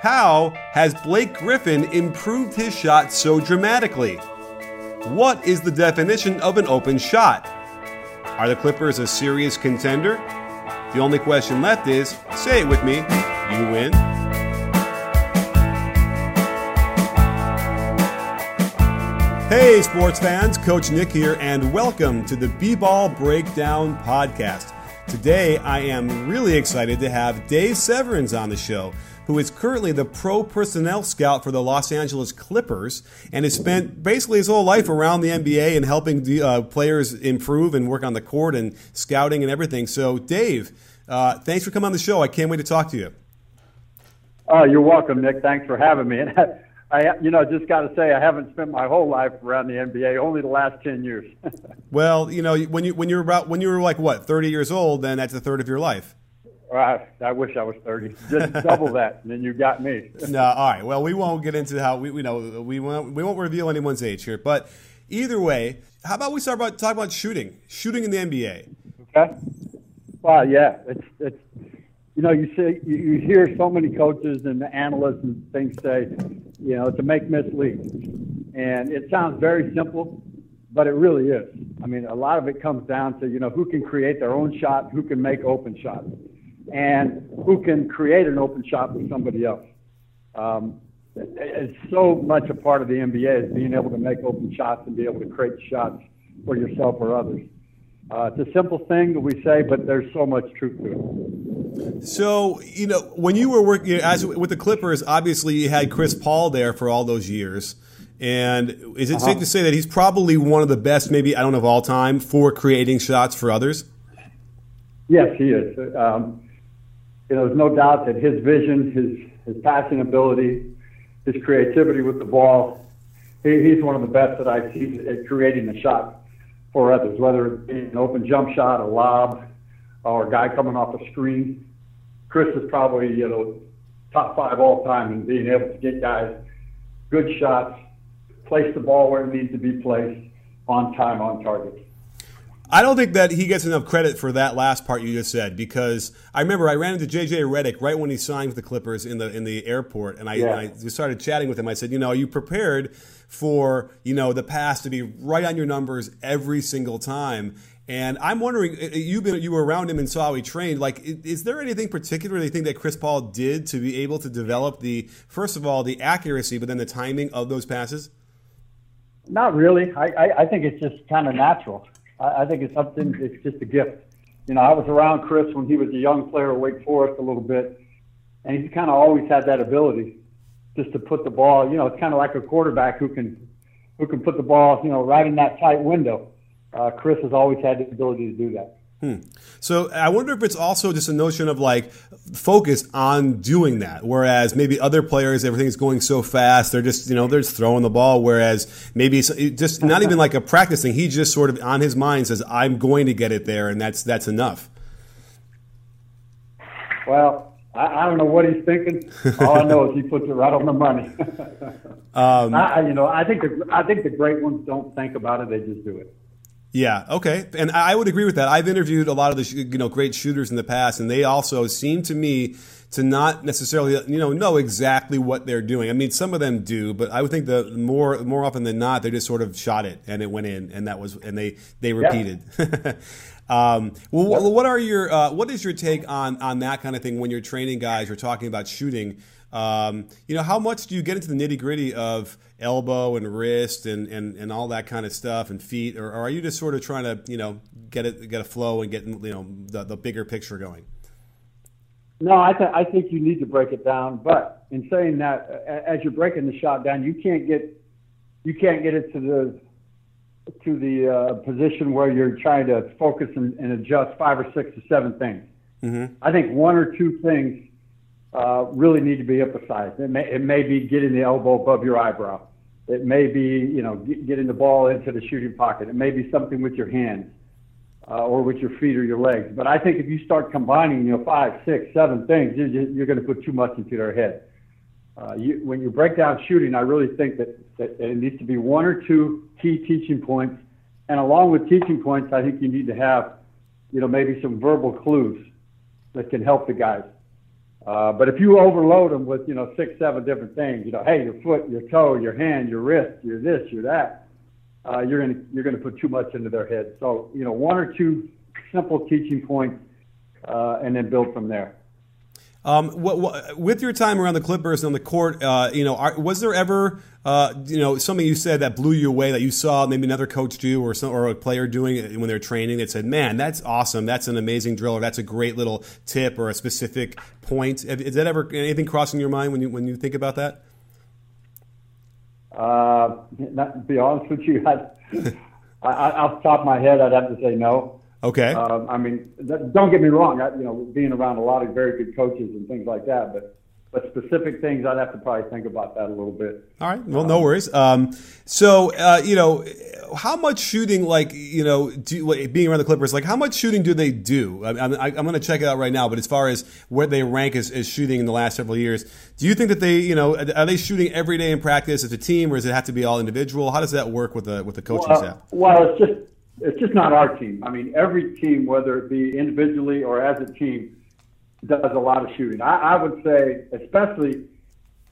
How has Blake Griffin improved his shot so dramatically? What is the definition of an open shot? Are the Clippers a serious contender? The only question left is say it with me, you win. Hey, sports fans, Coach Nick here, and welcome to the B Ball Breakdown Podcast. Today, I am really excited to have Dave Severns on the show who is currently the pro personnel scout for the Los Angeles Clippers and has spent basically his whole life around the NBA and helping the, uh, players improve and work on the court and scouting and everything. So, Dave, uh, thanks for coming on the show. I can't wait to talk to you. Oh, you're welcome, Nick. Thanks for having me. And I, you know, just got to say, I haven't spent my whole life around the NBA. Only the last ten years. well, you know, when you when you were about when you were like what thirty years old, then that's a third of your life. I, I wish I was 30. Just double that, and then you got me. no, all right. Well, we won't get into how we, we know we won't we won't reveal anyone's age here. But either way, how about we start about talk about shooting, shooting in the NBA? Okay. Well, yeah, it's it's you know you see you, you hear so many coaches and analysts and things say, you know, it's a make miss league, and it sounds very simple, but it really is. I mean, a lot of it comes down to you know who can create their own shot, who can make open shots and who can create an open shot for somebody else. Um, it's so much a part of the NBA is being able to make open shots and be able to create shots for yourself or others. Uh, it's a simple thing that we say, but there's so much truth to it. So, you know, when you were working as with the Clippers, obviously you had Chris Paul there for all those years. And is it uh-huh. safe to say that he's probably one of the best, maybe, I don't know, of all time for creating shots for others? Yes, he is. Um, you know, there's no doubt that his vision, his his passing ability, his creativity with the ball, he, he's one of the best that I see at creating a shot for others, whether it be an open jump shot, a lob, or a guy coming off a screen. Chris is probably you know top five all time in being able to get guys good shots, place the ball where it needs to be placed, on time, on target. I don't think that he gets enough credit for that last part you just said because I remember I ran into JJ Redick right when he signed with the Clippers in the in the airport, and I, yeah. and I started chatting with him. I said, you know, are you prepared for you know the pass to be right on your numbers every single time? And I'm wondering, eh, eh, you've been you were around him and saw how he trained. Like, is there anything particular you think that Chris Paul did to be able to develop the first of all the accuracy, but then the timing of those passes? Not really. I, I, I think it's just kind of natural. I, I think it's something. It's just a gift. You know, I was around Chris when he was a young player at Wake Forest a little bit, and he's kind of always had that ability just to put the ball. You know, it's kind of like a quarterback who can who can put the ball, you know, right in that tight window. Uh, Chris has always had the ability to do that. Hmm. So I wonder if it's also just a notion of like focus on doing that, whereas maybe other players, everything's going so fast, they're just you know they're just throwing the ball. Whereas maybe it's just not even like a practice thing. He just sort of on his mind says, "I'm going to get it there," and that's that's enough. Well, I, I don't know what he's thinking. All I know is he puts it right on the money. um, I, you know, I think the, I think the great ones don't think about it; they just do it. Yeah. Okay. And I would agree with that. I've interviewed a lot of the you know great shooters in the past, and they also seem to me to not necessarily you know know exactly what they're doing. I mean, some of them do, but I would think the more more often than not, they just sort of shot it and it went in, and that was and they they repeated. Yeah. um, well, what are your uh, what is your take on on that kind of thing when you're training guys? You're talking about shooting. Um, you know, how much do you get into the nitty gritty of elbow and wrist and, and, and all that kind of stuff and feet, or, or, are you just sort of trying to you know get it get a flow and get you know the, the bigger picture going? No, I, th- I think you need to break it down. But in saying that, as you're breaking the shot down, you can't get you can't get it to the to the uh, position where you're trying to focus and, and, adjust five or six or seven things. Mm-hmm. I think one or two things uh, really need to be emphasized. It may, it may be getting the elbow above your eyebrow. It may be, you know, getting the ball into the shooting pocket. It may be something with your hands uh, or with your feet or your legs. But I think if you start combining, you know, five, six, seven things, you're, you're going to put too much into their head. Uh, you, when you break down shooting, I really think that, that it needs to be one or two key teaching points. And along with teaching points, I think you need to have, you know, maybe some verbal clues that can help the guys. Uh, but if you overload them with, you know, six, seven different things, you know, hey, your foot, your toe, your hand, your wrist, your this, your that, uh, you're gonna you're gonna put too much into their head. So, you know, one or two simple teaching points, uh, and then build from there. Um, what, what, with your time around the Clippers on the court, uh, you know, are, was there ever, uh, you know, something you said that blew you away that you saw maybe another coach do or some, or a player doing when they're training that said, "Man, that's awesome! That's an amazing drill, or that's a great little tip or a specific point." Is that ever anything crossing your mind when you when you think about that? Uh, not to be honest with you, I, I, off the top of my head, I'd have to say no. Okay. Um, I mean, don't get me wrong. I, you know, being around a lot of very good coaches and things like that, but but specific things, I'd have to probably think about that a little bit. All right. Well, no worries. Um, so, uh, you know, how much shooting, like, you know, do, being around the Clippers, like, how much shooting do they do? I, I, I'm going to check it out right now, but as far as where they rank as, as shooting in the last several years, do you think that they, you know, are they shooting every day in practice as a team, or does it have to be all individual? How does that work with the with the coaching well, staff? Well, it's just it's just not our team. I mean, every team, whether it be individually or as a team, does a lot of shooting. I, I would say, especially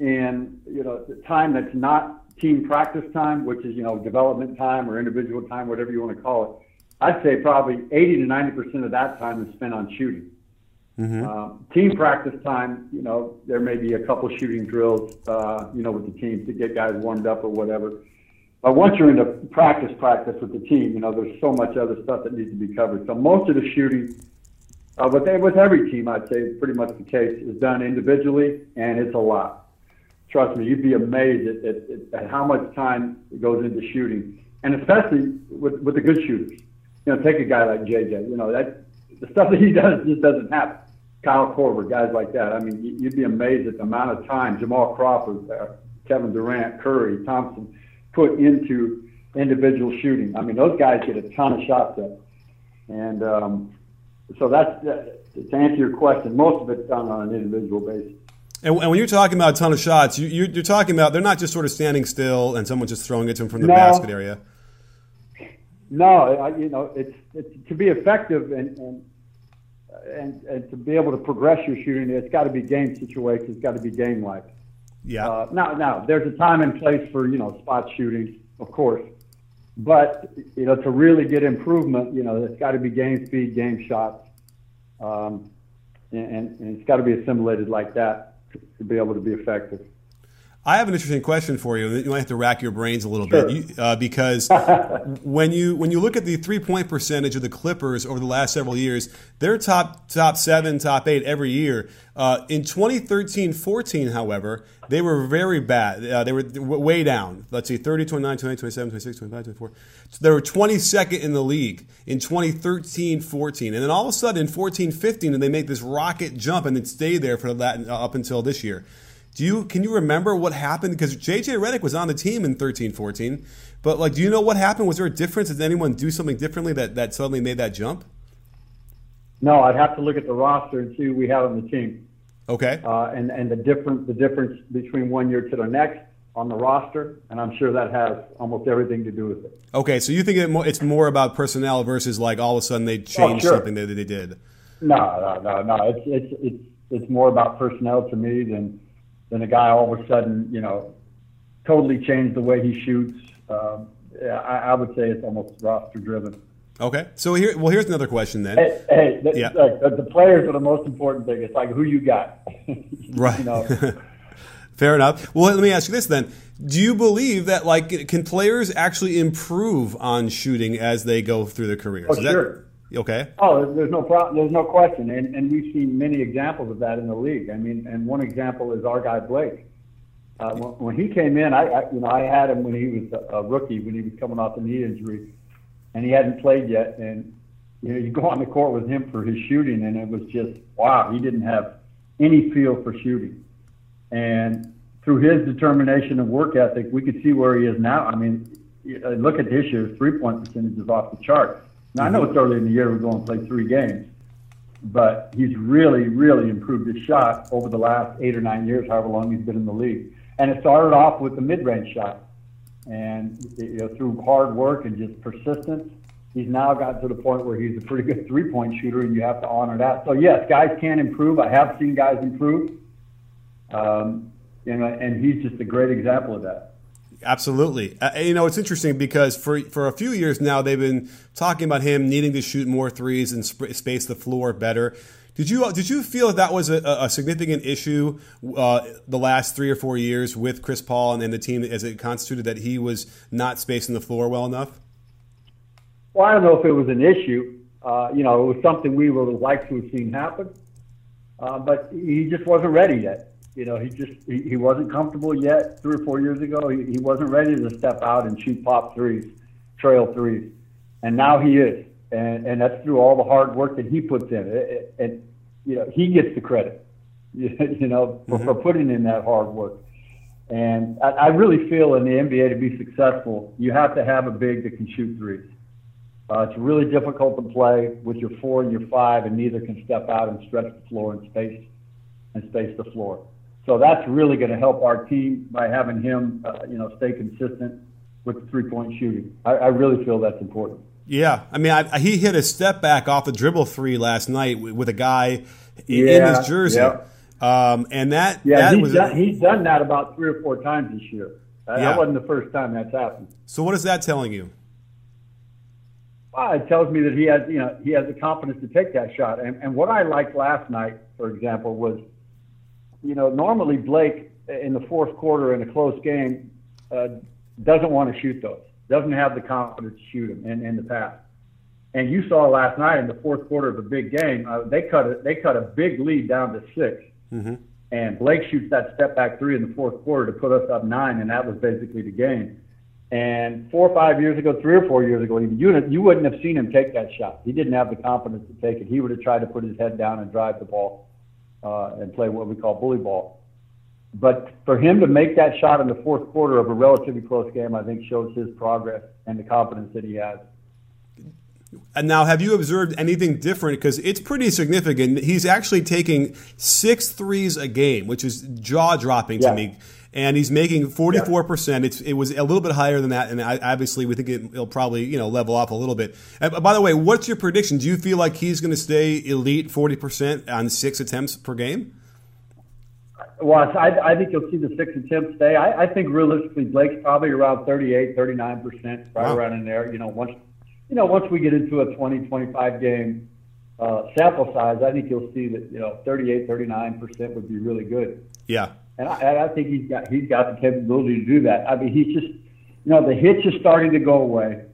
in you know the time that's not team practice time, which is you know development time or individual time, whatever you want to call it. I'd say probably 80 to 90 percent of that time is spent on shooting. Mm-hmm. Um, team practice time, you know, there may be a couple shooting drills, uh, you know, with the team to get guys warmed up or whatever. But once you're into practice, practice with the team, you know, there's so much other stuff that needs to be covered. So most of the shooting, uh, with, with every team, I'd say pretty much the case, is done individually, and it's a lot trust me, you'd be amazed at, at, at how much time goes into shooting, and especially with, with the good shooters. You know, take a guy like JJ. You know that the stuff that he does just doesn't happen. Kyle Korver, guys like that. I mean, you'd be amazed at the amount of time Jamal Crawford, uh, Kevin Durant, Curry, Thompson put into individual shooting. I mean, those guys get a ton of shots up, and um, so that's uh, to answer your question. Most of it's done on an individual basis. And, and when you're talking about a ton of shots, you, you, are talking about they're not just sort of standing still and someone just throwing it to them from the no. basket area. No, you know, it's, it's to be effective and, and and and to be able to progress your shooting, it's got to be game situations. It's got to be game like. Yeah. Uh, now, now there's a time and place for you know spot shooting, of course, but you know to really get improvement, you know, it's got to be game speed, game shots, um, and, and it's got to be assimilated like that to be able to be effective. I have an interesting question for you. You might have to rack your brains a little sure. bit you, uh, because when you when you look at the three point percentage of the Clippers over the last several years, they're top top seven, top eight every year. Uh, in 2013-14, however, they were very bad. Uh, they were way down. Let's see, 30, 29, 28, 27, 26, 25, 24. So they were 22nd in the league in 2013-14. And then all of a sudden in 14-15, they make this rocket jump and then stay there for that up until this year. Do you can you remember what happened? Because JJ Redick was on the team in 13-14, but like, do you know what happened? Was there a difference? Did anyone do something differently that, that suddenly made that jump? No, I'd have to look at the roster and see who we have on the team. Okay. Uh, and and the difference the difference between one year to the next on the roster, and I'm sure that has almost everything to do with it. Okay, so you think it's more about personnel versus like all of a sudden they changed oh, sure. something that they did? No, no, no, no. It's it's it's it's more about personnel to me than than a guy all of a sudden, you know, totally changed the way he shoots. Um, I, I would say it's almost roster driven. Okay, so here, well, here's another question then. Hey, hey the, yeah. The players are the most important thing. It's like who you got, right? you know? Fair enough. Well, let me ask you this then: Do you believe that like can players actually improve on shooting as they go through their careers? Oh, sure. Okay. Oh, there's no problem. There's no question, and and we've seen many examples of that in the league. I mean, and one example is our guy Blake. Uh, when, he came in, I, I you know I had him when he was a, rookie when he was coming off a knee injury, and he hadn't played yet. And you know, you go on the court with him for his shooting, and it was just wow. He didn't have any feel for shooting, and through his determination and work ethic, we could see where he is now. I mean, look at this year's three point percentage is off the chart. Now, I know it's early in the year, we're going to play three games, but he's really, really improved his shot over the last eight or nine years, however long he's been in the league. And it started off with the mid range shot. And you know, through hard work and just persistence, he's now gotten to the point where he's a pretty good three point shooter, and you have to honor that. So yes, guys can improve. I have seen guys improve, um, you know, and he's just a great example of that. Absolutely. Uh, you know, it's interesting because for for a few years now they've been talking about him needing to shoot more threes and sp- space the floor better. Did you did you feel that, that was a, a significant issue uh, the last three or four years with Chris Paul and, and the team as it constituted that he was not spacing the floor well enough? Well, I don't know if it was an issue. Uh, you know, it was something we would have liked to have seen happen, uh, but he just wasn't ready yet. You know, he just he, he wasn't comfortable yet. Three or four years ago, he, he wasn't ready to step out and shoot pop threes, trail threes, and now he is, and and that's through all the hard work that he puts in. It, and you know, he gets the credit, you know, for, mm-hmm. for putting in that hard work. And I, I really feel in the NBA to be successful, you have to have a big that can shoot threes. Uh, it's really difficult to play with your four and your five, and neither can step out and stretch the floor and space and space the floor. So that's really going to help our team by having him, uh, you know, stay consistent with the three-point shooting. I, I really feel that's important. Yeah, I mean, I, he hit a step back off the dribble three last night with, with a guy in, yeah, his jersey, yeah. um, and that yeah, that he's, was done, he's done that about three or four times this year. Uh, yeah. That wasn't the first time that's happened. So, what is that telling you? Well, it tells me that he has, you know, he has the confidence to take that shot. And, and what I liked last night, for example, was you know, normally Blake in the fourth quarter in a close game uh, doesn't want to shoot those, doesn't have the confidence to shoot them in, in the past. And you saw last night in the fourth quarter of a big game, uh, they cut a, they cut a big lead down to 6 mm-hmm. and Blake shoots that step back three in the fourth quarter to put us up nine, and that was basically the game. And four or five years ago, three or four years ago, even you you wouldn't have seen him take that shot. He didn't have the confidence to take it. He would have tried to put his head down and drive the ball uh, and play what we call bully ball. But for him to make that shot in the fourth quarter of a relatively close game, I think shows his progress and the confidence that he has. And now, have you observed anything different? Because it's pretty significant. He's actually taking six threes a game, which is jaw dropping to me and he's making 44%. It's, it was a little bit higher than that, and I, obviously we think it, will probably you know level off a little bit. And by the way, what's your prediction? Do you feel like he's going to stay elite 40% on six attempts per game? Well, I, I think you'll see the six attempts stay. I, I think realistically, Blake's probably around 38, 39%, right wow. around in there. You know, once you know once we get into a 20, 25 game uh, sample size, I think you'll see that you know 38, 39% would be really good. Yeah. And I, I think he's got he's got the capability to do that. I mean, he's just you know the hitch is starting to go away.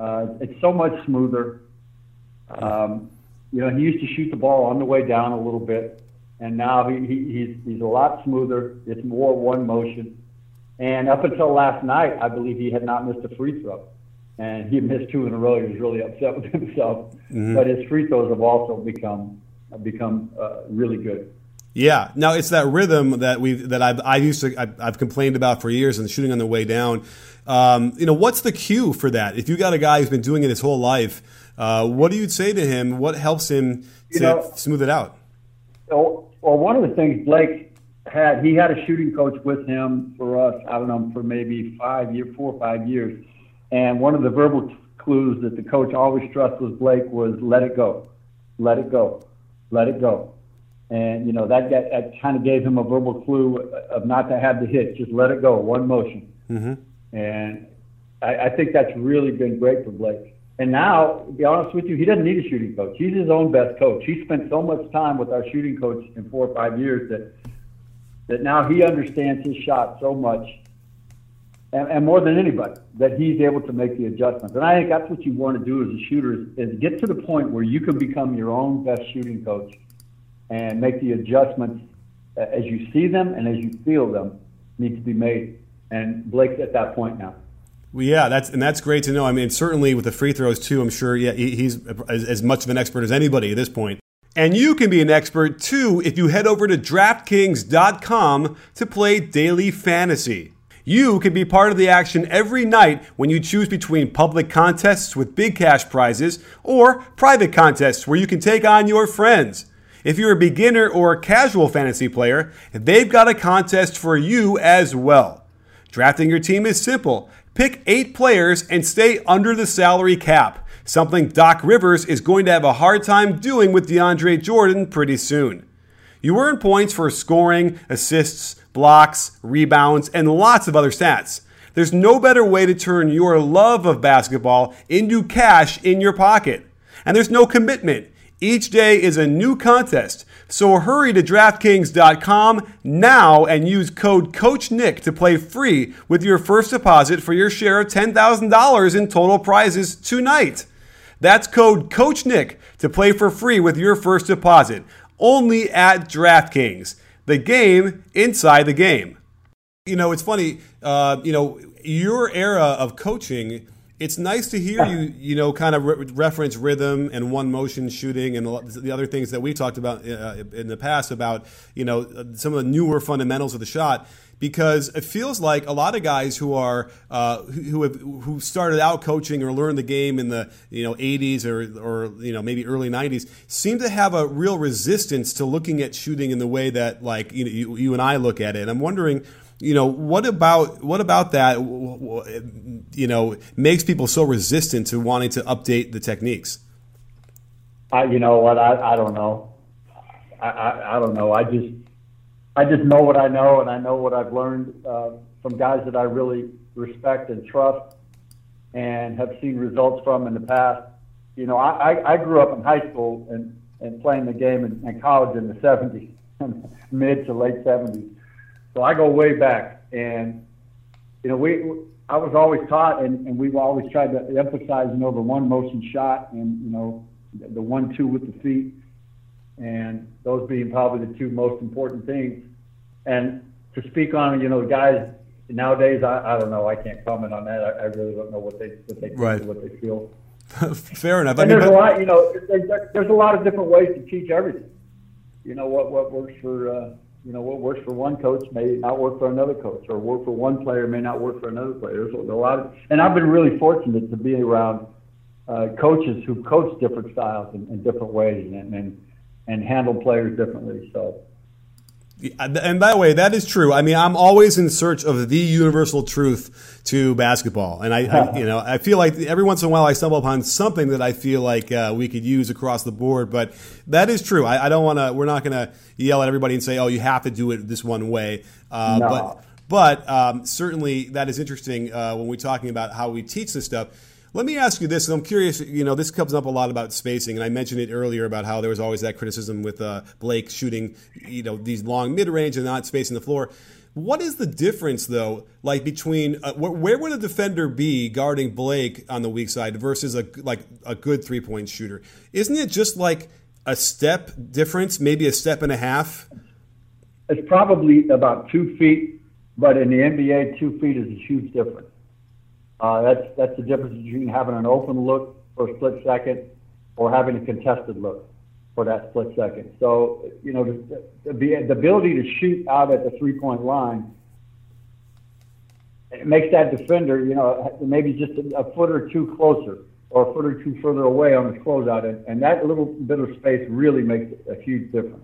Uh, it's so much smoother. Um, you know, he used to shoot the ball on the way down a little bit, and now he, he he's he's a lot smoother. It's more one motion. And up until last night, I believe he had not missed a free throw, and he missed two in a row. He was really upset with himself. Mm-hmm. But his free throws have also become become uh, really good. Yeah. Now it's that rhythm that we that I've I used to I've, I've, complained about for years and shooting on the way down. Um, you know, what's the cue for that? If you got a guy who's been doing it his whole life, uh, what do you say to him? What helps him to you know, smooth it out? Well, well, one of the things Blake had, he had a shooting coach with him for us. I don't know for maybe five years, four or five years, and one of the verbal clues that the coach always stressed with Blake was let it go, let it go, let it go and, you know, that, that, that kind of gave him a verbal clue of not to have the hit, just let it go, one motion. Mm-hmm. And I, I think that's really been great for Blake. And now, to be honest with you, he doesn't need a shooting coach. He's his own best coach. He spent so much time with our shooting coach in four or five years that that now he understands his shot so much, and, and more than anybody, that he's able to make the adjustments. And I think that's what you want to do as a shooter is, is get to the point where you can become your own best shooting coach and make the adjustments uh, as you see them and as you feel them need to be made. And Blake's at that point now. Well, yeah, that's and that's great to know. I mean, certainly with the free throws too. I'm sure. Yeah, he's as, as much of an expert as anybody at this point. And you can be an expert too if you head over to DraftKings.com to play daily fantasy. You can be part of the action every night when you choose between public contests with big cash prizes or private contests where you can take on your friends. If you're a beginner or a casual fantasy player, they've got a contest for you as well. Drafting your team is simple. Pick eight players and stay under the salary cap. something Doc Rivers is going to have a hard time doing with DeAndre Jordan pretty soon. You earn points for scoring, assists, blocks, rebounds, and lots of other stats. There's no better way to turn your love of basketball into cash in your pocket. And there's no commitment. Each day is a new contest. So hurry to DraftKings.com now and use code CoachNick to play free with your first deposit for your share of $10,000 in total prizes tonight. That's code CoachNick to play for free with your first deposit only at DraftKings, the game inside the game. You know, it's funny, uh, you know, your era of coaching it's nice to hear you, you know, kind of re- reference rhythm and one motion shooting and the other things that we talked about uh, in the past about, you know, some of the newer fundamentals of the shot. Because it feels like a lot of guys who are uh, who have who started out coaching or learned the game in the you know 80s or or you know maybe early 90s seem to have a real resistance to looking at shooting in the way that like you know you, you and I look at it. And I'm wondering you know what about what about that you know makes people so resistant to wanting to update the techniques? I, you know what? I, I don't know. I, I, I don't know. I just I just know what I know and I know what I've learned uh, from guys that I really respect and trust and have seen results from in the past. You know I, I grew up in high school and and playing the game in, in college in the 70s mid to late 70s so I go way back, and you know, we I was always taught, and, and we've always tried to emphasize, you know, the one motion shot, and you know, the one two with the feet, and those being probably the two most important things. And to speak on, you know, guys nowadays, I, I don't know, I can't comment on that. I, I really don't know what they what they right. what they feel. Fair enough. And I mean, there's but... a lot, you know, there's, there's a lot of different ways to teach everything. You know what what works for. Uh, you know, what works for one coach may not work for another coach, or work for one player may not work for another player. There's a lot of, and I've been really fortunate to be around uh, coaches who coach different styles in, in different ways and, and and handle players differently. So and by the way, that is true. I mean, I'm always in search of the universal truth to basketball, and I, I you know, I feel like every once in a while I stumble upon something that I feel like uh, we could use across the board. But that is true. I, I don't want to. We're not going to yell at everybody and say, "Oh, you have to do it this one way." Uh, no. But but um, certainly that is interesting uh, when we're talking about how we teach this stuff let me ask you this, and I'm curious. You know, this comes up a lot about spacing, and I mentioned it earlier about how there was always that criticism with uh, Blake shooting, you know, these long mid range and not spacing the floor. What is the difference, though, like between uh, where, where, would a defender be guarding Blake on the weak side versus a like a good three point shooter? Isn't it just like a step difference, maybe a step and a half? It's probably about two feet, but in the NBA, two feet is a huge difference. Uh, that's that's the difference between having an open look for a split second or having a contested look for that split second. So you know the, the, the ability to shoot out at the three point line it makes that defender you know maybe just a, a foot or two closer or a foot or two further away on the closeout, and, and that little bit of space really makes a huge difference.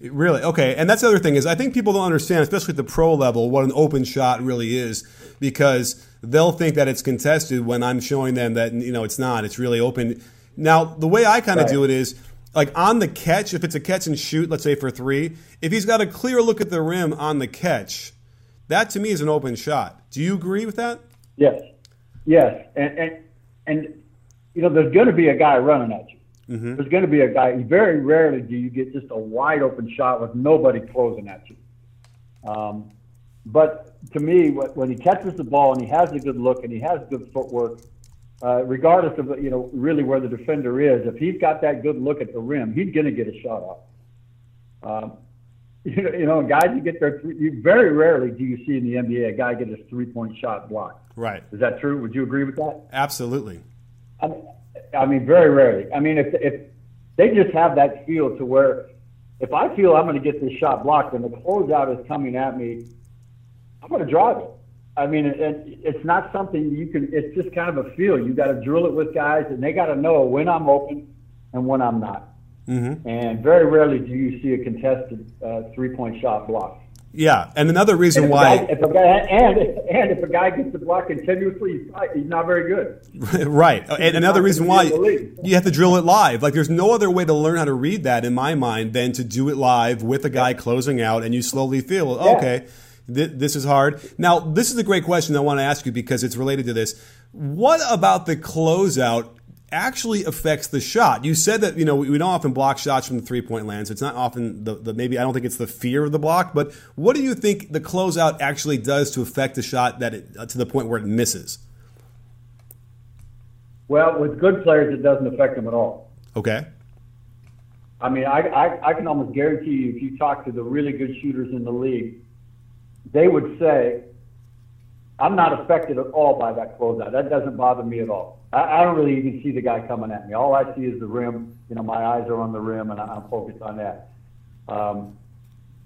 Really? Okay. And that's the other thing is I think people don't understand, especially at the pro level, what an open shot really is because they'll think that it's contested when I'm showing them that you know it's not. It's really open. Now, the way I kind of right. do it is like on the catch, if it's a catch and shoot, let's say for 3, if he's got a clear look at the rim on the catch, that to me is an open shot. Do you agree with that? Yes. Yes. And and and you know there's going to be a guy running at you. Mm-hmm. There's going to be a guy. Very rarely do you get just a wide open shot with nobody closing at you. Um, but to me, when he catches the ball and he has a good look and he has good footwork, uh, regardless of you know really where the defender is, if he's got that good look at the rim, he's going to get a shot off. Um, you know, you know, guys who get their you very rarely do you see in the NBA a guy get his three point shot blocked. Right. Is that true? Would you agree with that? Absolutely. I mean, I mean, very rarely. I mean, if if they just have that feel to where if I feel I'm going to get this shot blocked and the closeout is coming at me, I'm going to drive it. I mean, it, it, it's not something you can. It's just kind of a feel. You got to drill it with guys, and they got to know when I'm open and when I'm not. Mm-hmm. And very rarely do you see a contested uh, three point shot blocked. Yeah, and another reason if why. Guy, if a guy, and and if a guy gets the block continuously, he's not very good. right, and another reason why you have to drill it live. Like, there's no other way to learn how to read that, in my mind, than to do it live with a guy closing out, and you slowly feel, yeah. okay, th- this is hard. Now, this is a great question I want to ask you because it's related to this. What about the closeout actually affects the shot. You said that you know we, don't often block shots from the three point land, so it's not often the, the, maybe I don't think it's the fear of the block, but what do you think the closeout actually does to affect the shot that it, uh, to the point where it misses? Well, with good players, it doesn't affect them at all. Okay. I mean, I, I, I can almost guarantee you, if you talk to the really good shooters in the league, they would say, I'm not affected at all by that closeout. That doesn't bother me at all. I, I don't really even see the guy coming at me. All I see is the rim. You know, my eyes are on the rim, and I'm focused on that. Um,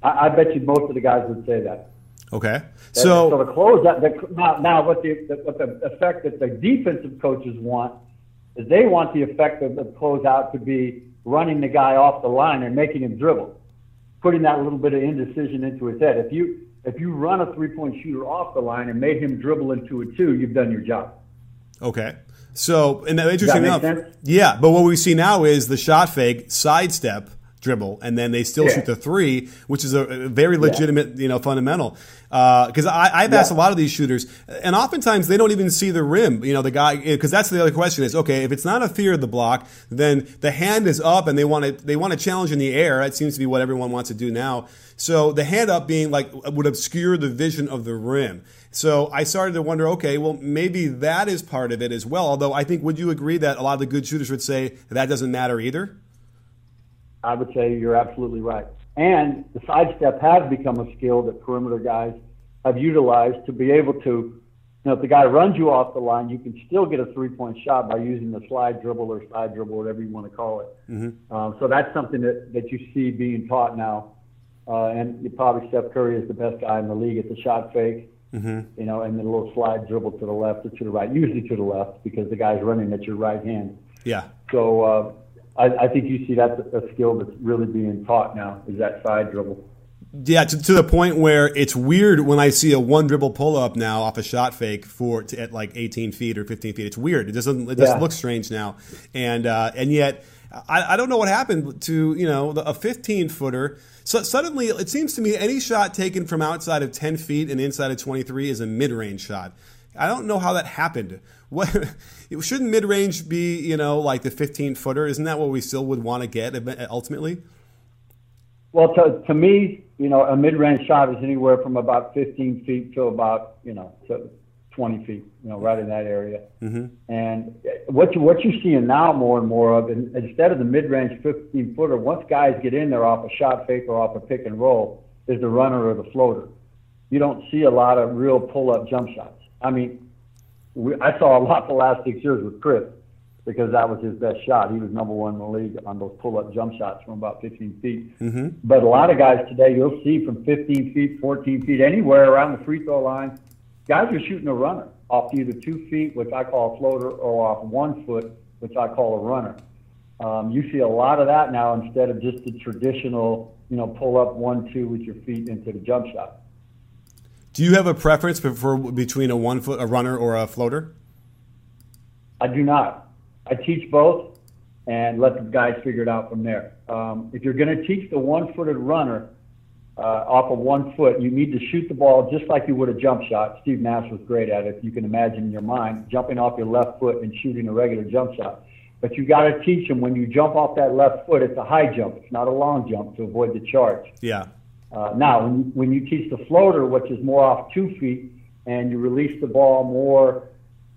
I, I bet you most of the guys would say that. Okay. So, so the closeout. the, now, now what the, the what the effect that the defensive coaches want is they want the effect of the closeout to be running the guy off the line and making him dribble, putting that little bit of indecision into his head. If you if you run a three point shooter off the line and made him dribble into a two, you've done your job. Okay. So, and interesting enough, yeah. But what we see now is the shot fake, sidestep, dribble, and then they still yeah. shoot the three, which is a, a very legitimate, yeah. you know, fundamental. Because uh, I've asked yeah. a lot of these shooters, and oftentimes they don't even see the rim. You know, the guy because that's the other question is okay if it's not a fear of the block, then the hand is up and they want to they want to challenge in the air. That seems to be what everyone wants to do now. So the hand up being like would obscure the vision of the rim. So I started to wonder, okay, well, maybe that is part of it as well. Although I think, would you agree that a lot of the good shooters would say that doesn't matter either? I would say you're absolutely right. And the sidestep has become a skill that perimeter guys have utilized to be able to, you know, if the guy runs you off the line, you can still get a three point shot by using the slide dribble or side dribble, whatever you want to call it. Mm-hmm. Um, so that's something that, that you see being taught now. Uh, and you probably Steph Curry is the best guy in the league at the shot fake mm-hmm. you know, and then a little slide dribble to the left or to the right, usually to the left because the guy's running at your right hand. Yeah. So uh, I, I think you see that's a skill that's really being taught now is that side dribble. Yeah, to, to, the point where it's weird when I see a one dribble pull up now off a shot fake for to, at like 18 feet or 15 feet. It's weird. It doesn't it doesn't yeah. look strange now, and uh, and yet I, I don't know what happened to you know a 15 footer. So suddenly, it seems to me any shot taken from outside of 10 feet and inside of 23 is a mid-range shot. I don't know how that happened. What shouldn't mid-range be? You know, like the 15 footer. Isn't that what we still would want to get ultimately? Well, to, to me, you know, a mid-range shot is anywhere from about 15 feet to about you know to 20 feet, you know, right in that area. Mm-hmm. And what you what you're seeing now more and more of, and instead of the mid-range 15 footer, once guys get in there off a shot fake or off a pick and roll, is the runner or the floater. You don't see a lot of real pull-up jump shots. I mean, we, I saw a lot the last six years with Chris because that was his best shot. He was number one in the league on those pull-up jump shots from about 15 feet. Mm-hmm. But a lot of guys today, you'll see from 15 feet, 14 feet, anywhere around the free throw line Guys are shooting a runner off either two feet, which I call a floater, or off one foot, which I call a runner. Um, you see a lot of that now instead of just the traditional, you know, pull up one, two with your feet into the jump shot. Do you have a preference for, between a one foot a runner or a floater? I do not. I teach both and let the guys figure it out from there. Um, if you're going to teach the one footed runner, uh, off of one foot. You need to shoot the ball just like you would a jump shot. Steve Nash was great at it. If you can imagine in your mind jumping off your left foot and shooting a regular jump shot. But you got to teach them when you jump off that left foot, it's a high jump. It's not a long jump to avoid the charge. Yeah. Uh, now, when you, when you teach the floater, which is more off two feet, and you release the ball more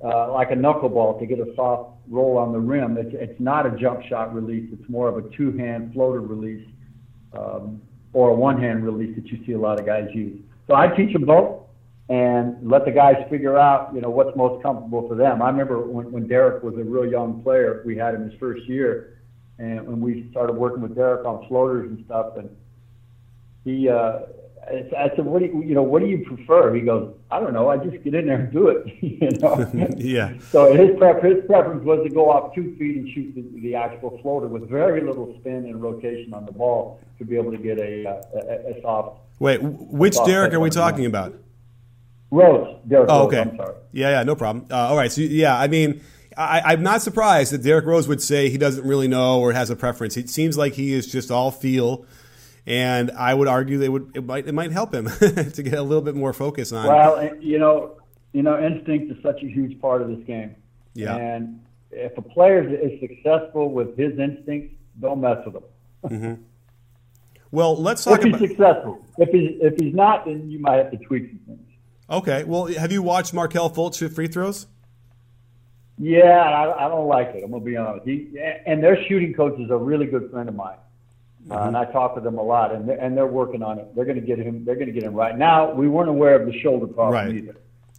uh, like a knuckleball to get a soft roll on the rim, it's, it's not a jump shot release. It's more of a two-hand floater release. Um, or a one-hand release that you see a lot of guys use. So I teach them both and let the guys figure out, you know, what's most comfortable for them. I remember when, when Derrick was a real young player, we had him his first year, and when we started working with Derrick on floaters and stuff, and he, uh, I said, "What do you, you know? What do you prefer?" He goes, "I don't know. I just get in there and do it." you know. yeah. So his prep, his preference was to go off two feet and shoot the, the actual floater with very little spin and rotation on the ball to be able to get a, a, a soft. Wait, which soft Derrick are we talking about? Rose. Derrick oh, Rose, okay. I'm sorry. Yeah, yeah, no problem. Uh, all right, so yeah, I mean. I, am not surprised that Derrick Rose would say he doesn't really know or has a preference. It seems like he is just all feel and I would argue they would it might it might help him to get a little bit more focus on. Well, you know, you know, instinct is such a huge part of this game. Yeah. And if a player is successful with his instincts, don't mess with him. Mm-hmm. Well, let's talk if he's about successful. If he's if he's not, then you might have to tweak some things. Okay. Well, have you watched Markelle Fultz shoot free throws? Yeah, I, I don't like it. I'm gonna be honest. He and their shooting coach is a really good friend of mine. Uh, and I talk to them a lot, and they're, and they're working on it. They're going to get him. They're going to get him right now. We weren't aware of the shoulder problem right. either.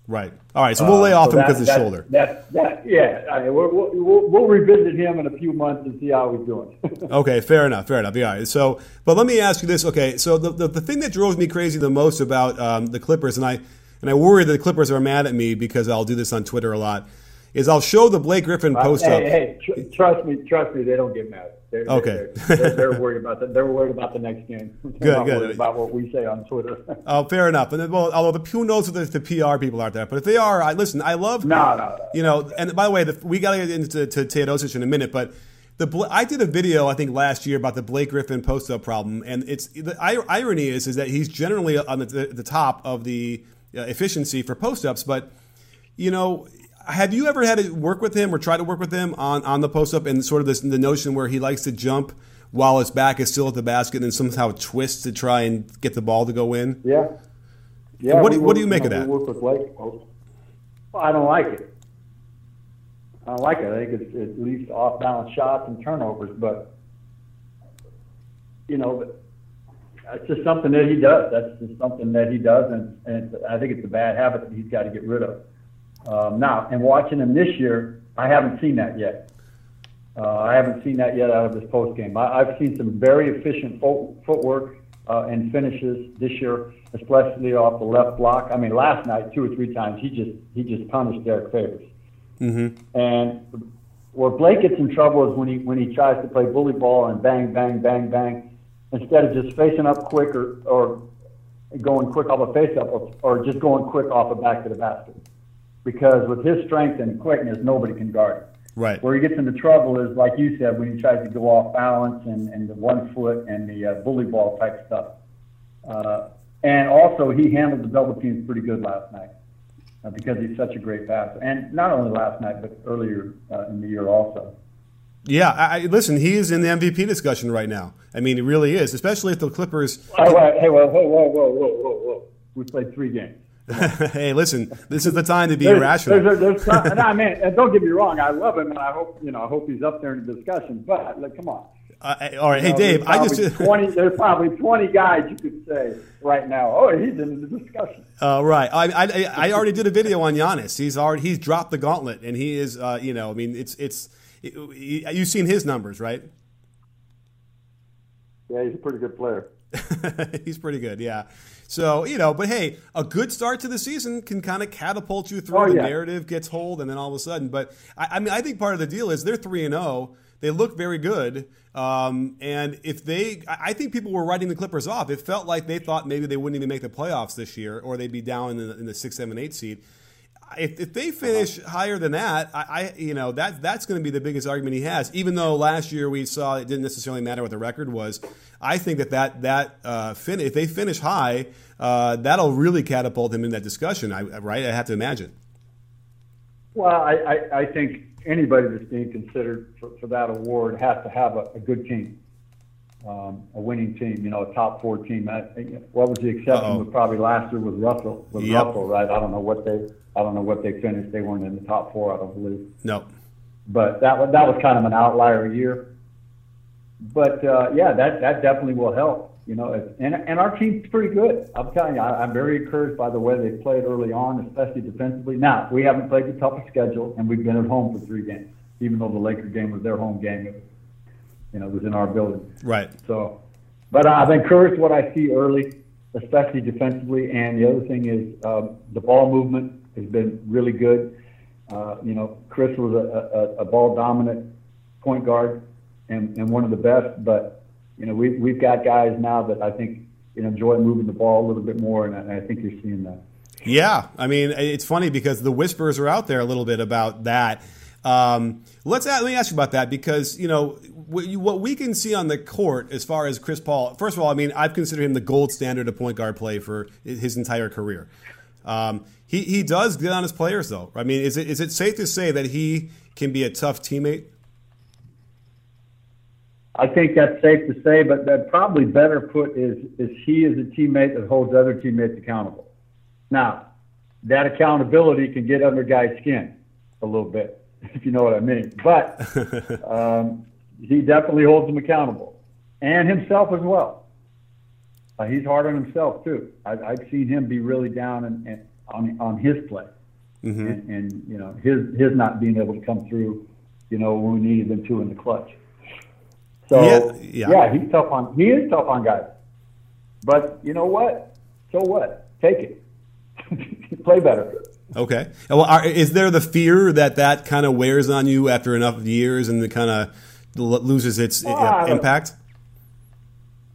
Right. All right. So we'll lay off uh, so him because of the that, shoulder. That, that, yeah. I mean, we'll, we'll, we'll revisit him in a few months and see how he's doing. okay. Fair enough. Fair enough. Yeah. So, but let me ask you this. Okay. So the, the, the thing that drove me crazy the most about um, the Clippers, and I and I worry that the Clippers are mad at me because I'll do this on Twitter a lot, is I'll show the Blake Griffin post hey, up. Hey, tr- trust me, trust me, they don't get mad. They're, okay, they're, they're, they're, worried about that. They're worried about the next game. They're good, good. About what we say on Twitter. oh, fair enough. And then, well, although the who knows if the, the PR people aren't there, but if they are, I listen. I love. No, no, no. You know, and by the way, the, we got to get into to Teodosic in a minute, but. The, I did a video I think last year about the Blake Griffin post up problem, and it's the irony is is that he's generally on the, the top of the uh, efficiency for post ups, but you know have you ever had to work with him or try to work with him on, on the post up and sort of this the notion where he likes to jump while his back is still at the basket and then somehow twist to try and get the ball to go in? Yeah. Yeah. what do, what do you make you know, of that? work with Blake. Well, I don't like it. I don't like it. I think it's at least off balance shots and turnovers, but you know, that's just something that he does. That's just something that he does, and, and I think it's a bad habit that he's got to get rid of. Um, now, and watching him this year, I haven't seen that yet. Uh, I haven't seen that yet out of his post game. I, have seen some very efficient foot, footwork uh, and finishes this year, especially off the left block. I mean, last night two or three times he just he just punished Derrick Favors. Mm-hmm. And where Blake gets in trouble is when he when he tries to play bully ball and bang bang bang bang instead of just facing up quick or or going quick off a face up or, or just going quick off a back to the basket because with his strength and quickness, nobody can guard him. Right. Where he gets into trouble is, like you said, when he tries to go off balance and, and the one foot and the uh, bully ball type stuff. Uh, and also, he handled the double teams pretty good last night uh, because he's such a great passer. And not only last night, but earlier uh, in the year also. Yeah, I, listen, he is in the MVP discussion right now. I mean, he really is, especially if the Clippers. Hey, wait, hey, whoa, whoa, whoa, whoa, whoa, whoa, whoa. We played three games. hey, listen, this is the time to be there's, irrational. There's, there's, there's, and I mean, and don't get me wrong, I love him, and I hope you know, I hope he's up there in the discussion. But like, come on. Uh, all right, you hey know, Dave, I just twenty. There's probably twenty guys you could say right now. Oh, he's in the discussion. Uh, right. I, I I already did a video on Giannis. He's already he's dropped the gauntlet, and he is. Uh, you know, I mean, it's it's. It, you've seen his numbers, right? Yeah, he's a pretty good player. he's pretty good, yeah. So, you know, but hey, a good start to the season can kind of catapult you through. Oh, the yeah. narrative gets hold, and then all of a sudden. But I, I mean, I think part of the deal is they're 3 and 0. They look very good. Um, and if they, I think people were writing the Clippers off. It felt like they thought maybe they wouldn't even make the playoffs this year, or they'd be down in the, in the six, seven, eight seed. If, if they finish uh-huh. higher than that, I, I you know that that's going to be the biggest argument he has. Even though last year we saw it didn't necessarily matter what the record was, I think that that that uh, fin- if they finish high, uh, that'll really catapult him in that discussion. I, right? I have to imagine. Well, I, I, I think anybody that's being considered for, for that award has to have a, a good team, um, a winning team. You know, a top four team. I, what was the exception? Uh-oh. Was probably last year was Russell. Was Yep. Russell, right? I don't know what they. I don't know what they finished. They weren't in the top four. I don't believe. No. But that was that was kind of an outlier year. But uh, yeah, that that definitely will help. You know, if, and and our team's pretty good. I'm telling you, I, I'm very encouraged by the way they played early on, especially defensively. Now we haven't played the toughest schedule, and we've been at home for three games. Even though the Laker game was their home game, it, you know, it was in our building. Right. So, but I've encouraged what I see early. especially defensively. And the other thing is um, the ball movement has been really good. Uh, you know, Chris was a, a, a ball dominant point guard and, and one of the best, but you know, we, we've got guys now that I think you know, enjoy moving the ball a little bit more, and I, I think you're seeing that. Yeah, I mean, it's funny because the whispers are out there a little bit about that. Um, let's let me ask you about that because you know what we can see on the court as far as Chris Paul. First of all, I mean I've considered him the gold standard of point guard play for his entire career. Um, he he does get on his players though. I mean, is it is it safe to say that he can be a tough teammate? I think that's safe to say, but that probably better put is is he is a teammate that holds other teammates accountable. Now, that accountability can get under guys' skin a little bit, if you know what I mean. But um, he definitely holds them accountable, and himself as well. Uh, he's hard on himself too. I, I've seen him be really down and, and on on his play, mm-hmm. and, and you know his his not being able to come through, you know, when we needed him to in the clutch. So yeah, yeah. yeah, he's tough on he is tough on guys. But you know what? So what? Take it. Play better. Okay. Well, are, is there the fear that that kind of wears on you after enough years and the kind of loses its uh, impact?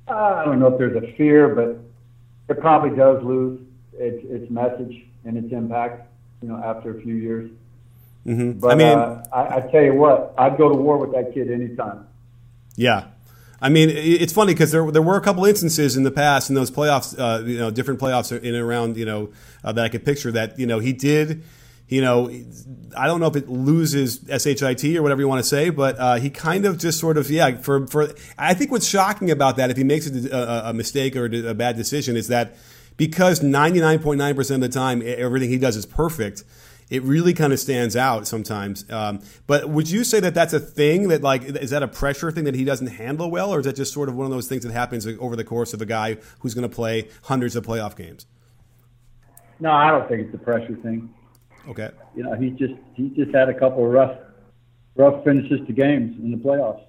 I don't know if there's a fear, but it probably does lose its its message and its impact. You know, after a few years. Mm-hmm. But I mean, uh, I, I tell you what, I'd go to war with that kid anytime. Yeah. I mean, it's funny because there there were a couple instances in the past in those playoffs, uh, you know, different playoffs in and around, you know, uh, that I could picture that you know he did, you know, I don't know if it loses shit or whatever you want to say, but uh, he kind of just sort of yeah. For for I think what's shocking about that, if he makes a, a mistake or a bad decision, is that because ninety nine point nine percent of the time everything he does is perfect it really kind of stands out sometimes. Um, but would you say that that's a thing that like is that a pressure thing that he doesn't handle well, or is that just sort of one of those things that happens over the course of a guy who's going to play hundreds of playoff games? No, I don't think it's a pressure thing. Okay. You know, he's just he's just had a couple of rough rough finishes to games in the playoffs.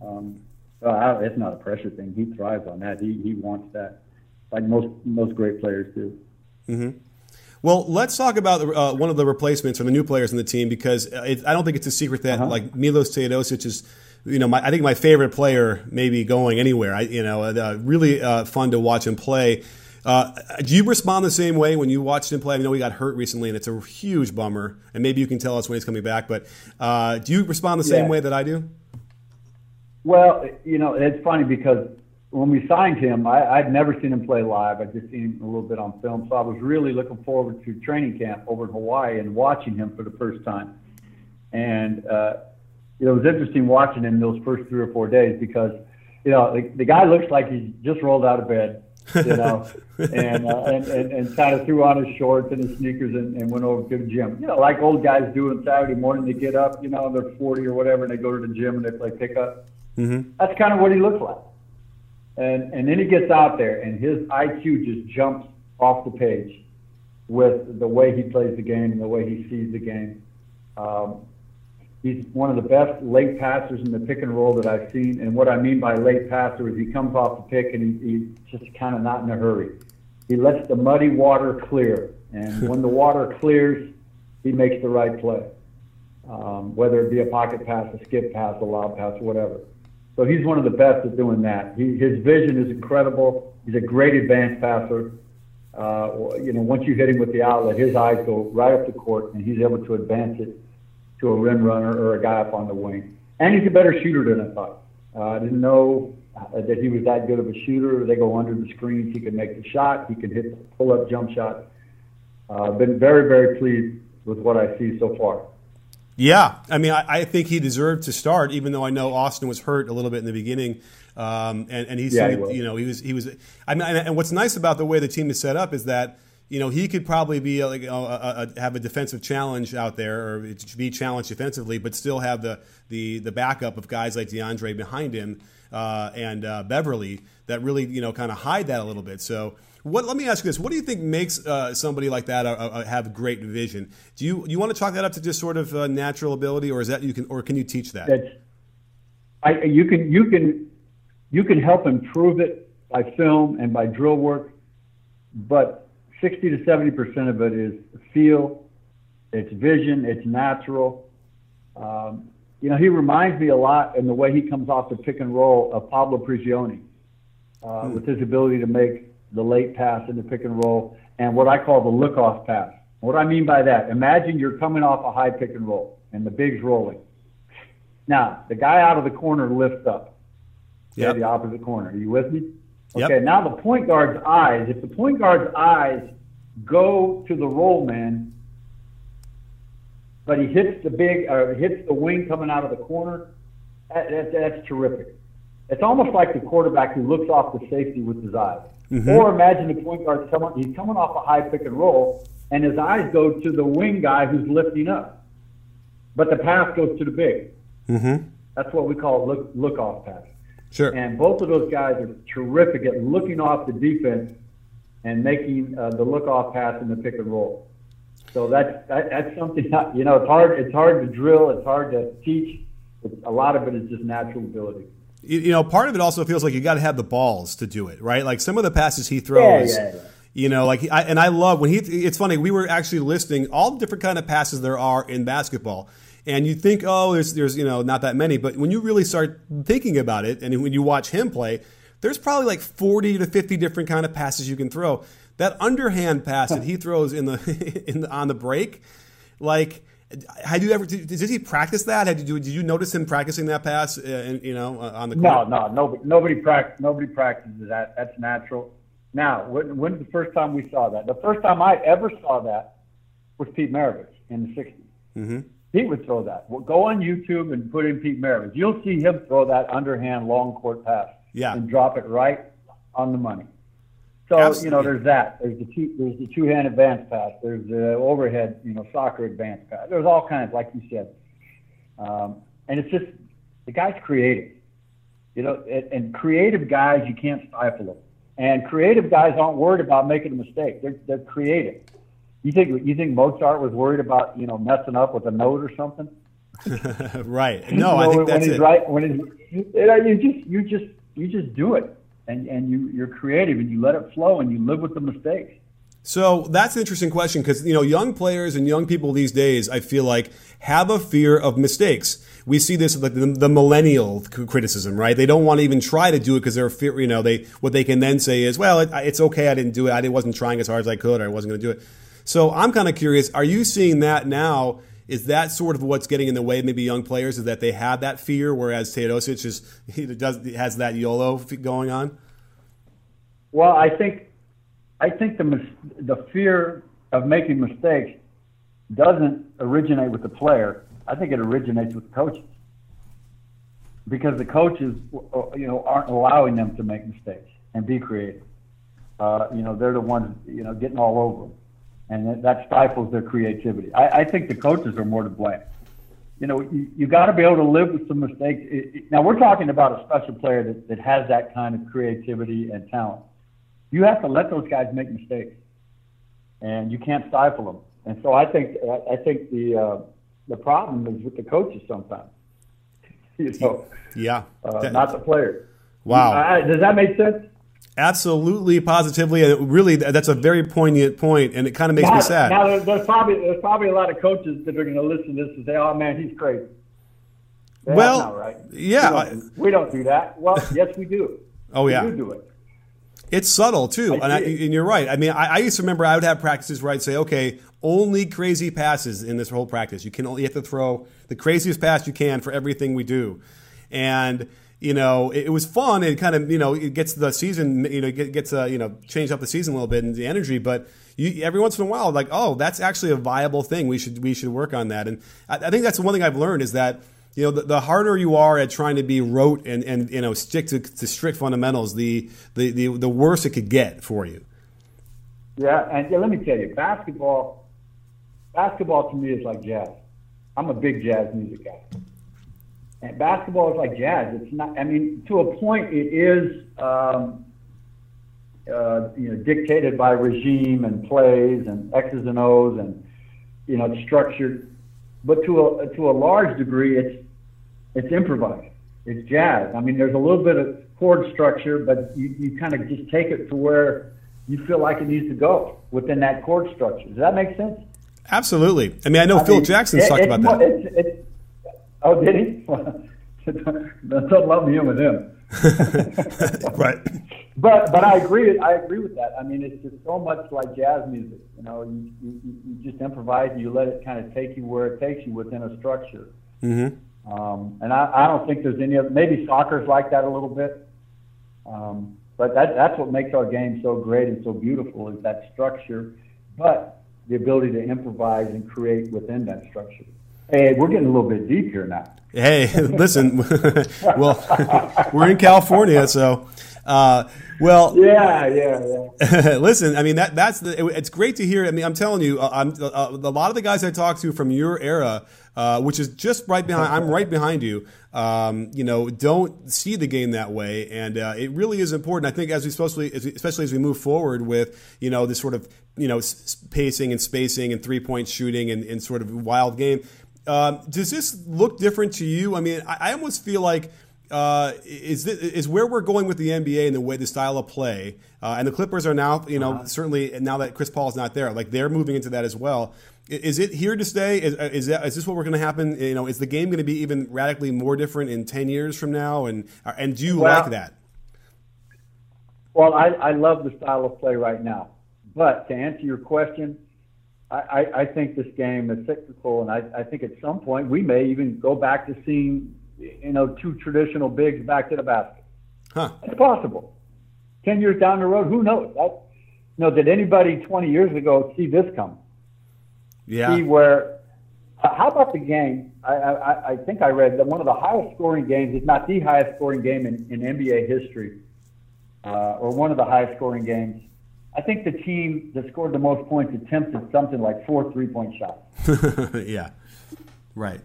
Um, so it's not a pressure thing. He thrives on that. He he wants that, like most most great players do. Mm-hmm. Well, let's talk about uh, one of the replacements or the new players in the team because it, I don't think it's a secret that uh-huh. like Milos Teodosic is, you know, my, I think my favorite player maybe going anywhere. I, you know, uh, really uh, fun to watch him play. Uh, do you respond the same way when you watched him play? I know he got hurt recently, and it's a huge bummer. And maybe you can tell us when he's coming back. But uh, do you respond the same yeah. way that I do? Well, you know, it's funny because when we signed him, I, I'd never seen him play live. I'd just seen him a little bit on film. So I was really looking forward to training camp over in Hawaii and watching him for the first time. And uh, it was interesting watching him those first three or four days because, you know, the, the guy looks like he's just rolled out of bed, you know, and, uh, and, and, and kind of threw on his shorts and his sneakers and, and went over to the gym. You know, like old guys do on Saturday morning, they get up, you know, they're 40 or whatever, and they go to the gym and they play pickup. Mm-hmm. That's kind of what he looks like. And, and then he gets out there and his IQ just jumps off the page with the way he plays the game and the way he sees the game. Um, he's one of the best late passers in the pick and roll that I've seen. And what I mean by late passer is he comes off the pick and he, he's just kind of not in a hurry. He lets the muddy water clear. And when the water clears, he makes the right play. Um, whether it be a pocket pass, a skip pass, a lob pass, whatever. So he's one of the best at doing that. He, his vision is incredible. He's a great advanced passer. Uh, you know, once you hit him with the outlet, his eyes go right up the court, and he's able to advance it to a rim runner or a guy up on the wing. And he's a better shooter than I thought. Uh, I didn't know that he was that good of a shooter. They go under the screens. He can make the shot. He can hit the pull-up jump shot. Uh, been very, very pleased with what I see so far. Yeah, I mean, I, I, think he deserved to start, even though I know Austin was hurt a little bit in the beginning, um, and, and he yeah, said, he you know, he was he was. I mean, and what's nice about the way the team is set up is that you know he could probably be like a, a, a, have a defensive challenge out there, or be challenged defensively, but still have the the the backup of guys like DeAndre behind him uh, and uh, Beverley that really you know kind of hide that a little bit. So. What, let me ask you this: What do you think makes uh, somebody like that uh, uh, have great vision? Do you you want to chalk that up to just sort of uh, natural ability, or is that you can, or can you teach that? I, you can you can you can help improve it by film and by drill work, but 60 to 70 percent of it is feel, it's vision, it's natural. Um, you know, he reminds me a lot in the way he comes off the pick and roll of Pablo Prigioni, uh, hmm. with his ability to make the late pass in the pick and roll and what I call the look off pass. What I mean by that, imagine you're coming off a high pick and roll and the big's rolling. Now, the guy out of the corner lifts up. Yeah. The opposite corner. Are you with me? Okay, yep. now the point guard's eyes, if the point guard's eyes go to the roll man, but he hits the big, or hits the wing coming out of the corner, that, that, that's terrific. It's almost like the quarterback who looks off the safety with his eyes. Mm-hmm. Or imagine the point guard, someone, he's coming off a high pick and roll, and his eyes go to the wing guy who's lifting up. But the pass goes to the big. Mm-hmm. That's what we call look, look off pass. Sure. And both of those guys are terrific at looking off the defense and making uh, the look off pass in the pick and roll. So that's that, that's something that, you know it's hard it's hard to drill it's hard to teach. It's, a lot of it is just natural ability. You know, part of it also feels like you got to have the balls to do it, right? Like some of the passes he throws. Yeah, yeah, yeah. You know, like I, and I love when he. It's funny. We were actually listing all the different kind of passes there are in basketball, and you think, oh, there's there's you know not that many, but when you really start thinking about it, and when you watch him play, there's probably like 40 to 50 different kind of passes you can throw. That underhand pass that he throws in the, in the on the break, like. Had you ever did, did he practice that? Had you did you notice him practicing that pass? Uh, you know, uh, on the court? no, no, nobody nobody practice nobody practices that. That's natural. Now, when, when's the first time we saw that? The first time I ever saw that was Pete Maravich in the '60s. Mm-hmm. Pete would throw that. Well, go on YouTube and put in Pete Maravich. You'll see him throw that underhand long court pass yeah. and drop it right on the money. So Absolutely. you know, there's that. There's the two. There's the two-hand advance pass. There's the overhead, you know, soccer advance pass. There's all kinds, like you said. Um, and it's just the guy's creative. You know, and, and creative guys you can't stifle them. And creative guys aren't worried about making a mistake. They're they're creative. You think you think Mozart was worried about you know messing up with a note or something? right. No, I think that's it. Right. When he's, you, know, you just you just you just do it, and and you you're creative and you let it flow and you live with the mistakes. So that's an interesting question because you know young players and young people these days, I feel like have a fear of mistakes. We see this like the, the millennial criticism, right? They don't want to even try to do it because they're fear. You know, they what they can then say is, well, it, it's okay, I didn't do it, I wasn't trying as hard as I could, or I wasn't going to do it. So I'm kind of curious, are you seeing that now? Is that sort of what's getting in the way, maybe young players, is that they have that fear, whereas Teodosic is he does has that YOLO going on? Well, I think I think the the fear of making mistakes doesn't originate with the player. I think it originates with the coaches because the coaches, you know, aren't allowing them to make mistakes and be creative. Uh, you know, they're the ones, you know, getting all over them and that stifles their creativity. I, I think the coaches are more to blame. You know, you, you got to be able to live with some mistakes. It, it, now we're talking about a special player that, that has that kind of creativity and talent. You have to let those guys make mistakes, and you can't stifle them. And so I think I think the uh, the problem is with the coaches sometimes. you know, yeah, uh, not the players. Wow, uh, does that make sense? Absolutely, positively, and really, that's a very poignant point, and it kind of makes now, me sad. Now, there's, there's, probably there's probably a lot of coaches that are going to listen to this and say, "Oh man, he's crazy." well, right. Yeah, we don't, we don't, do that. Well, yes, we do. Oh we yeah, do do it. It's subtle too, and, I, and, you're right. I mean, I, I, used to remember I would have practices where I'd say, "Okay, only crazy passes in this whole practice. You can only you have to throw the craziest pass you can for everything we do," and you know, it, it, was fun. It kind of, you know, it gets the season, you know, gets, uh, you know, change up the season a little bit and the energy. But you, every once in a while, like, oh, that's actually a viable thing. We should, we should work on that. And I, I think that's one thing I've learned is that, you know, the, the, harder you are at trying to be rote and, and you know, stick to, to strict fundamentals, the, the, the, the worse it could get for you. Yeah. And yeah, let me tell you, basketball, basketball to me is like jazz. I'm a big jazz music guy. And basketball is like jazz. It's not. I mean, to a point, it is. Um, uh, you know, dictated by regime and plays and X's and O's and you know, it's structured. But to a to a large degree, it's it's improvised. It's jazz. I mean, there's a little bit of chord structure, but you, you kind of just take it to where you feel like it needs to go within that chord structure. Does that make sense? Absolutely. I mean, I know I Phil mean, Jackson's it, talked about that. It's, it's, oh, did he? Don't love me with him. right. But but I agree. I agree with that. I mean, it's just so much like jazz music. You know, you you, you just improvise and you let it kind of take you where it takes you within a structure. Mm-hmm. Um, and I, I don't think there's any other. Maybe soccer's like that a little bit. Um, but that, that's what makes our game so great and so beautiful is that structure, but the ability to improvise and create within that structure. Hey, we're getting a little bit deep here now. Hey, listen, well, we're in California, so. Uh, well, yeah, yeah, yeah. listen, I mean that that's the. It, it's great to hear. I mean, I'm telling you, uh, I'm uh, a lot of the guys I talk to from your era, uh, which is just right behind. I'm right behind you. Um, you know, don't see the game that way, and uh, it really is important. I think as we especially, especially as we move forward with you know this sort of you know pacing and spacing and three point shooting and, and sort of wild game. Um, does this look different to you? I mean, I, I almost feel like uh, is this, is where we're going with the NBA and the way the style of play. Uh, and the Clippers are now, you know, uh-huh. certainly now that Chris Paul is not there, like they're moving into that as well. Is it here to stay? Is, uh, is, that, is this what we're going to happen? You know, is the game going to be even radically more different in ten years from now? And uh, and do you well, like that? Well, I, I love the style of play right now. But to answer your question, I, I think this game is cyclical, and I, I think at some point we may even go back to seeing, you know, two traditional bigs back to the basket. Huh. It's possible. Ten years down the road, who knows? That, you know, did anybody 20 years ago see this coming? Yeah. See where? How about the game? I, I, I think I read that one of the highest scoring games, if not the highest scoring game in, in NBA history, uh, or one of the highest scoring games I think the team that scored the most points attempted something like four three point shots. yeah, right.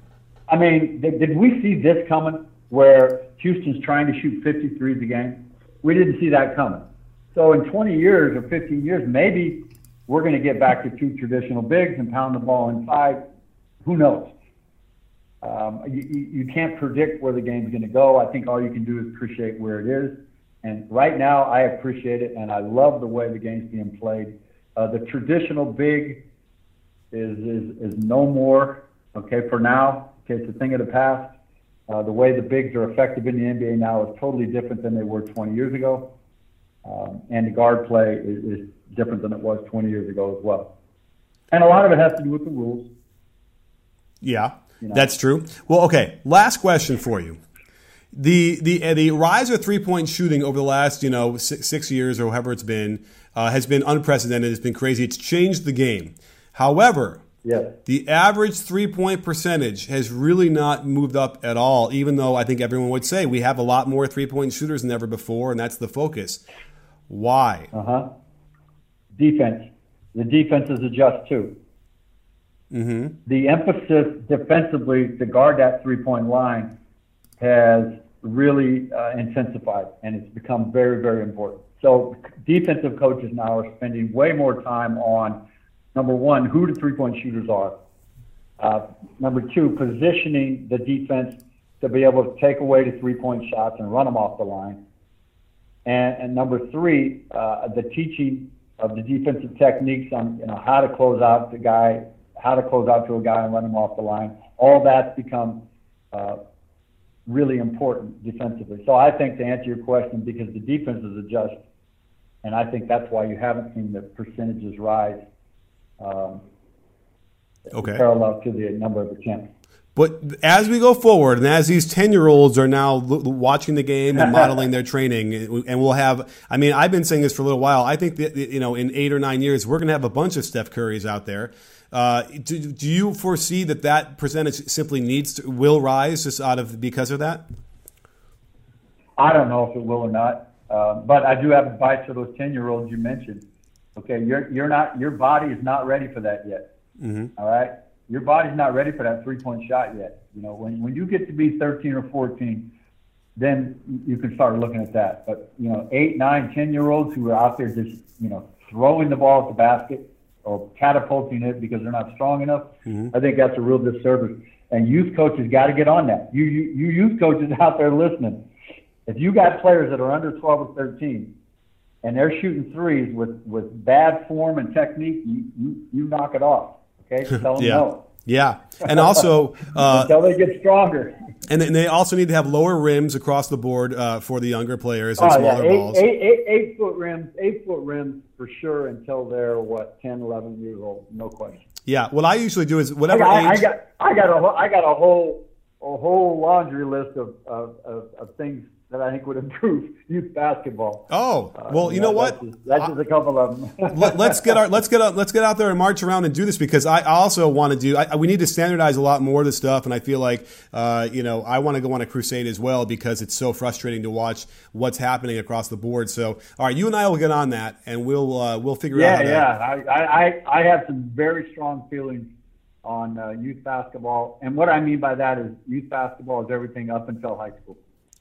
I mean, did, did, we see this coming where Houston's trying to shoot 53s a game? We didn't see that coming. So in 20 years or 15 years, maybe we're going to get back to two traditional bigs and pound the ball inside. Who knows? Um, you, you can't predict where the game's going to go. I think all you can do is appreciate where it is. And right now, I appreciate it, and I love the way the game's being played. Uh, the traditional big is, is, is no more, okay, for now. Okay, it's a thing of the past. Uh, the way the bigs are effective in the NBA now is totally different than they were 20 years ago. Um, and the guard play is, is different than it was 20 years ago as well. And a lot of it has to do with the rules. Yeah, you know? that's true. Well, okay, last question for you the the uh, the rise of three point shooting over the last you know six, six years or however it's been uh, has been unprecedented. It's been crazy. It's changed the game. However, yes. the average three point percentage has really not moved up at all. Even though I think everyone would say we have a lot more three point shooters than ever before, and that's the focus. Why? Uh huh. Defense. The defenses adjust too. Mm-hmm. The emphasis defensively to guard that three point line has really uh, intensified and it's become very, very important. So defensive coaches now are spending way more time on number one, who the three point shooters are. Uh, number two, positioning the defense to be able to take away the three point shots and run them off the line. And, and number three, uh, the teaching of the defensive techniques on you know how to close out the guy, how to close out to a guy and run him off the line. All that's become uh, really important defensively. So I think to answer your question, because the defenses adjust, and I think that's why you haven't seen the percentages rise um, okay. parallel to the number of attempts. But as we go forward, and as these ten-year-olds are now watching the game and modeling their training, and we'll have, I mean, I've been saying this for a little while. I think that you know, in eight or nine years, we're going to have a bunch of Steph Currys out there. Uh, do, do you foresee that that percentage simply needs to will rise just out of because of that? I don't know if it will or not, uh, but I do have advice for those ten-year-olds you mentioned. Okay, you're you're not your body is not ready for that yet. Mm-hmm. All right, your body's not ready for that three-point shot yet. You know, when when you get to be 13 or 14, then you can start looking at that. But you know, eight, nine, ten-year-olds who are out there just you know throwing the ball at the basket or catapulting it because they're not strong enough. Mm-hmm. I think that's a real disservice. And youth coaches got to get on that. You, you, you youth coaches out there listening, if you got players that are under 12 or 13, and they're shooting threes with, with bad form and technique, you, you, you knock it off. Okay, tell them yeah. no. Yeah, and also uh, until they get stronger. And they also need to have lower rims across the board uh, for the younger players and oh, smaller yeah. eight, balls. Eight, eight, eight foot rims, eight foot rims for sure until they're what 10, 11 years old, no question. Yeah, what I usually do is whatever I got, age. I got, I got a, I got a whole, a whole laundry list of, of, of, of things that I think would improve youth basketball. Oh, well, you know what? That's just, that's just a couple of them. Let, us get our let's get out let's get out there and march around and do this because I also want to do. I, we need to standardize a lot more of this stuff, and I feel like uh, you know I want to go on a crusade as well because it's so frustrating to watch what's happening across the board. So, all right, you and I will get on that, and we'll uh, we'll figure yeah, out. Yeah, yeah. I, I I have some very strong feelings on uh, youth basketball, and what I mean by that is youth basketball is everything up until high school.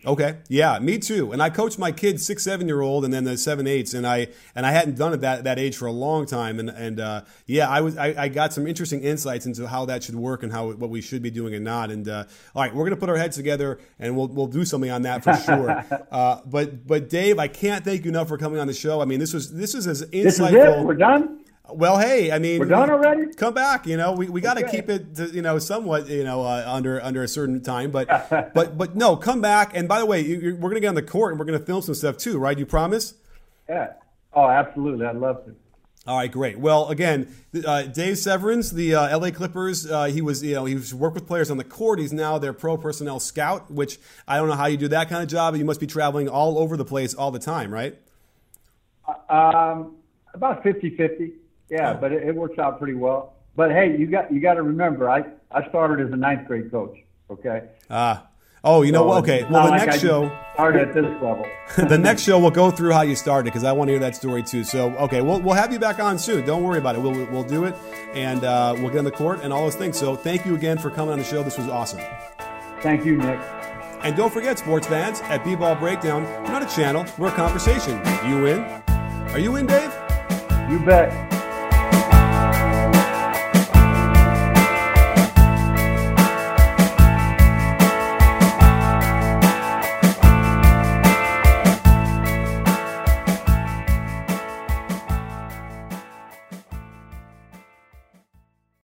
Okay, yeah, me too. And I coached my kids, six, seven year old, and then the seven, eights, and I and I hadn't done it that that age for a long time. And and uh, yeah, I was I, I, got some interesting insights into how that should work and how what we should be doing and not. And uh, all right, we're gonna put our heads together and we'll we'll do something on that for sure. uh, but but Dave, I can't thank you enough for coming on the show. I mean, this was this is as insightful. This is it. We're done. Well, hey, I mean, we're done already. Come back, you know. We, we got to okay. keep it, to, you know, somewhat, you know, uh, under under a certain time. But but but no, come back. And by the way, you, we're going to get on the court and we're going to film some stuff too, right? You promise? Yeah. Oh, absolutely. I'd love to. All right, great. Well, again, uh, Dave Severns, the uh, LA Clippers, uh, he was, you know, he was worked with players on the court. He's now their pro personnel scout, which I don't know how you do that kind of job. You must be traveling all over the place all the time, right? Um, about 50-50. Yeah, but it, it, works out pretty well. But hey, you got you got to remember, I I started as a ninth grade coach. Okay. Ah. Uh, oh, you know what? Okay. Well, the like next I show. Started at this level. the next show we'll go through how you started because I want to hear that story too. So okay, we'll we'll have you back on soon. Don't worry about it. We'll we'll do it, and uh, we'll get on the court and all those things. So thank you again for coming on the show. This was awesome. Thank you, Nick. And don't forget, sports fans, at B-Ball Breakdown, we're not a channel, we're a conversation. You in? Are you in, Dave? You bet.